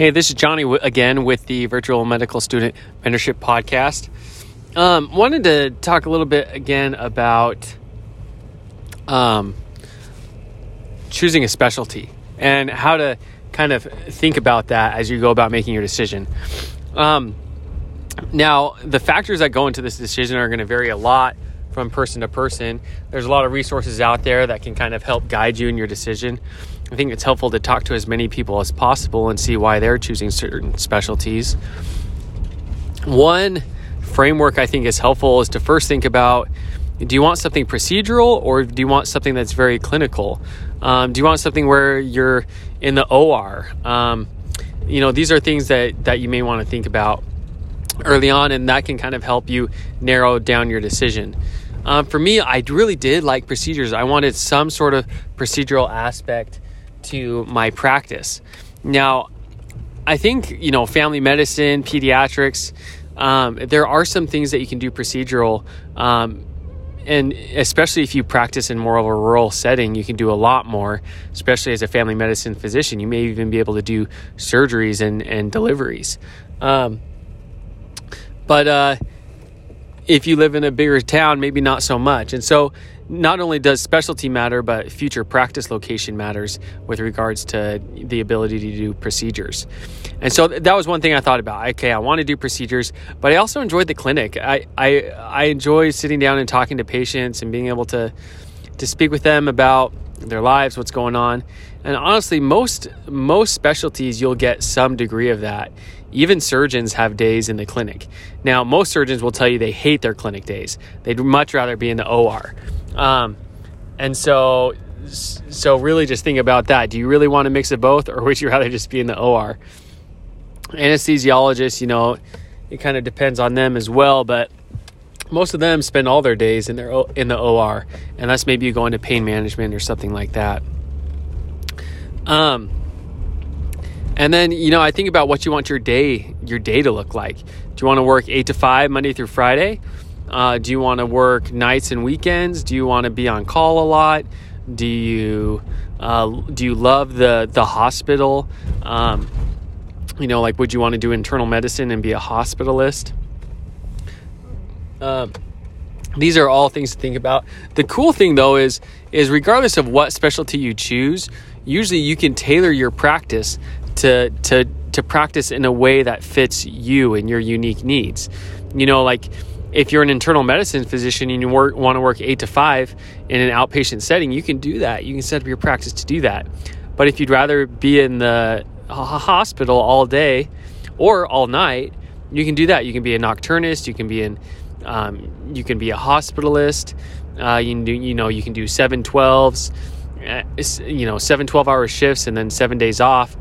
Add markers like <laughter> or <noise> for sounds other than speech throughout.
Hey, this is Johnny again with the Virtual Medical Student Mentorship Podcast. Um, wanted to talk a little bit again about um, choosing a specialty and how to kind of think about that as you go about making your decision. Um, now, the factors that go into this decision are going to vary a lot from person to person. There's a lot of resources out there that can kind of help guide you in your decision. I think it's helpful to talk to as many people as possible and see why they're choosing certain specialties. One framework I think is helpful is to first think about do you want something procedural or do you want something that's very clinical? Um, do you want something where you're in the OR? Um, you know, these are things that, that you may want to think about early on, and that can kind of help you narrow down your decision. Um, for me, I really did like procedures. I wanted some sort of procedural aspect to my practice. Now, I think, you know, family medicine, pediatrics, um, there are some things that you can do procedural. Um, and especially if you practice in more of a rural setting, you can do a lot more, especially as a family medicine physician. You may even be able to do surgeries and, and deliveries. Um, but uh, if you live in a bigger town, maybe not so much. And so not only does specialty matter, but future practice location matters with regards to the ability to do procedures. And so that was one thing I thought about. Okay, I want to do procedures, but I also enjoyed the clinic. I, I, I enjoy sitting down and talking to patients and being able to, to speak with them about their lives, what's going on. And honestly, most, most specialties, you'll get some degree of that. Even surgeons have days in the clinic. Now, most surgeons will tell you they hate their clinic days. They'd much rather be in the OR. Um, and so, so really just think about that. Do you really want to mix it both, or <laughs> would you rather just be in the OR? Anesthesiologists, you know, it kind of depends on them as well, but most of them spend all their days in their in the OR, that's maybe you go into pain management or something like that. Um, and then you know, I think about what you want your day your day to look like. Do you want to work eight to five Monday through Friday? Uh, do you want to work nights and weekends? Do you want to be on call a lot? Do you uh, do you love the the hospital? Um, you know, like would you want to do internal medicine and be a hospitalist? Um, these are all things to think about. The cool thing though is is regardless of what specialty you choose, usually you can tailor your practice to to to practice in a way that fits you and your unique needs. You know, like if you're an internal medicine physician and you work, want to work eight to five in an outpatient setting, you can do that. You can set up your practice to do that. But if you'd rather be in the hospital all day or all night, you can do that. You can be a nocturnist. You can be in, um, you can be a hospitalist. Uh, you do, you know, you can do seven twelves, uh, you know, seven 12 hour shifts and then seven days off.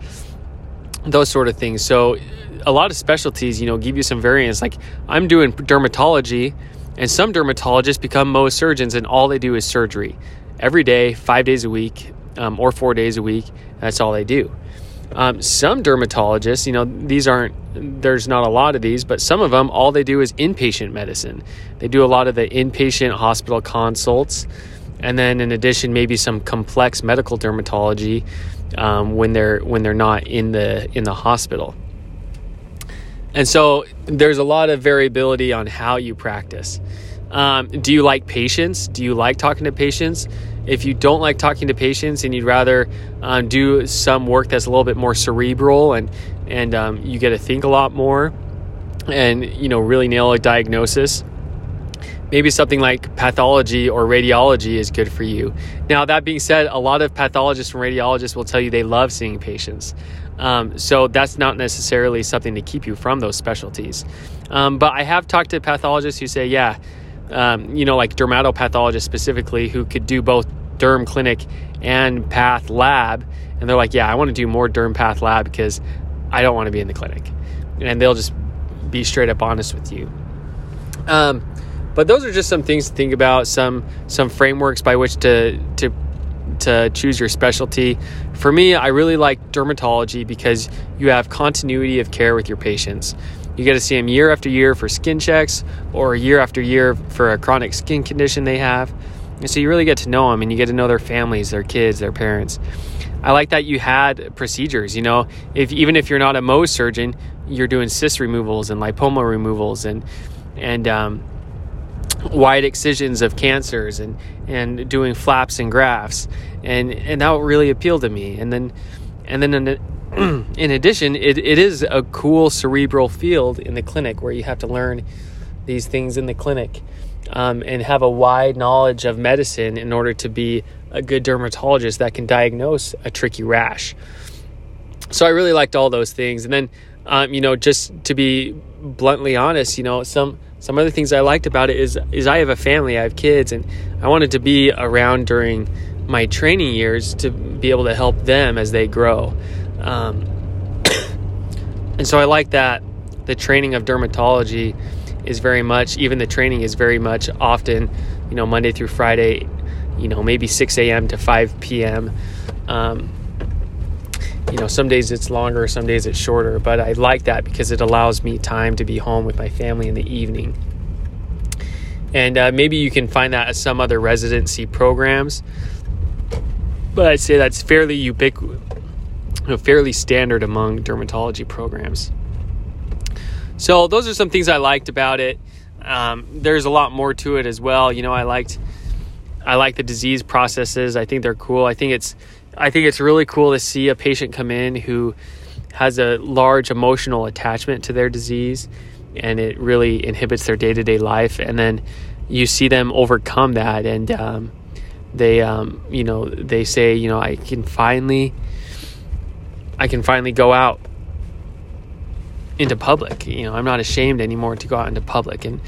Those sort of things. So a lot of specialties, you know, give you some variance. Like I'm doing dermatology, and some dermatologists become Mohs surgeons, and all they do is surgery every day, five days a week, um, or four days a week. That's all they do. Um, some dermatologists, you know, these aren't, there's not a lot of these, but some of them, all they do is inpatient medicine. They do a lot of the inpatient hospital consults. And then in addition, maybe some complex medical dermatology um, when they're when they're not in the in the hospital. And so there's a lot of variability on how you practice. Um, do you like patients? Do you like talking to patients? If you don't like talking to patients and you'd rather um, do some work that's a little bit more cerebral and and um, you get to think a lot more and you know really nail a diagnosis, maybe something like pathology or radiology is good for you. Now that being said, a lot of pathologists and radiologists will tell you they love seeing patients. Um, so that's not necessarily something to keep you from those specialties. Um, but I have talked to pathologists who say, yeah, um, you know, like dermatopathologists specifically, who could do both derm clinic and path lab. And they're like, yeah, I want to do more derm path lab because I don't want to be in the clinic. And they'll just be straight up honest with you. Um, but those are just some things to think about, some some frameworks by which to to to choose your specialty. For me, I really like dermatology because you have continuity of care with your patients. You get to see them year after year for skin checks or year after year for a chronic skin condition they have. And so you really get to know them and you get to know their families, their kids, their parents. I like that you had procedures. You know, if even if you're not a Mohs surgeon, you're doing cyst removals and lipoma removals and and um, wide excisions of cancers and and doing flaps and grafts and and that really appealed to me. And then and then in, <clears throat> in addition, it, it is a cool cerebral field in the clinic where you have to learn these things in the clinic um, and have a wide knowledge of medicine in order to be a good dermatologist that can diagnose a tricky rash. So I really liked all those things. And then, um, you know, just to be bluntly honest, you know, some some other things I liked about it is is I have a family, I have kids, and I wanted to be around during my training years to be able to help them as they grow. Um, <coughs> and so I like that the training of dermatology is very much, even the training is very much often, you know, Monday through Friday, you know, maybe 6 a.m. to 5 p.m. Um, you know, some days it's longer, some days it's shorter, but I like that because it allows me time to be home with my family in the evening. And uh, maybe you can find that at some other residency programs, but I'd say that's fairly ubiquitous, fairly standard among dermatology programs. So those are some things I liked about it. Um, there's a lot more to it as well. You know, I liked I like the disease processes. I think they're cool. I think it's I think it's really cool to see a patient come in who has a large emotional attachment to their disease and it really inhibits their day-to-day life and then you see them overcome that and um, they um, you know they say you know I can finally I can finally go out into public. You know, I'm not ashamed anymore to go out into public, and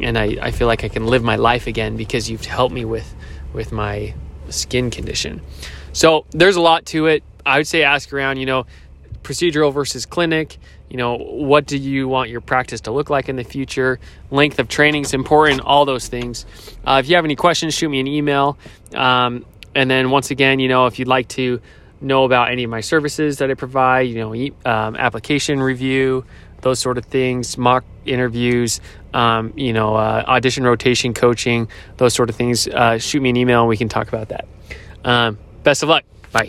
and I, I feel like I can live my life again because you've helped me with with my skin condition. So there's a lot to it. I would say ask around. You know, procedural versus clinic. You know, what do you want your practice to look like in the future? Length of training is important. All those things. Uh, if you have any questions, shoot me an email. Um, and then once again, you know, if you'd like to know about any of my services that I provide, you know, um, application review, those sort of things, mock interviews, um, you know, uh, audition rotation coaching, those sort of things, uh, shoot me an email and we can talk about that. Um, best of luck. Bye.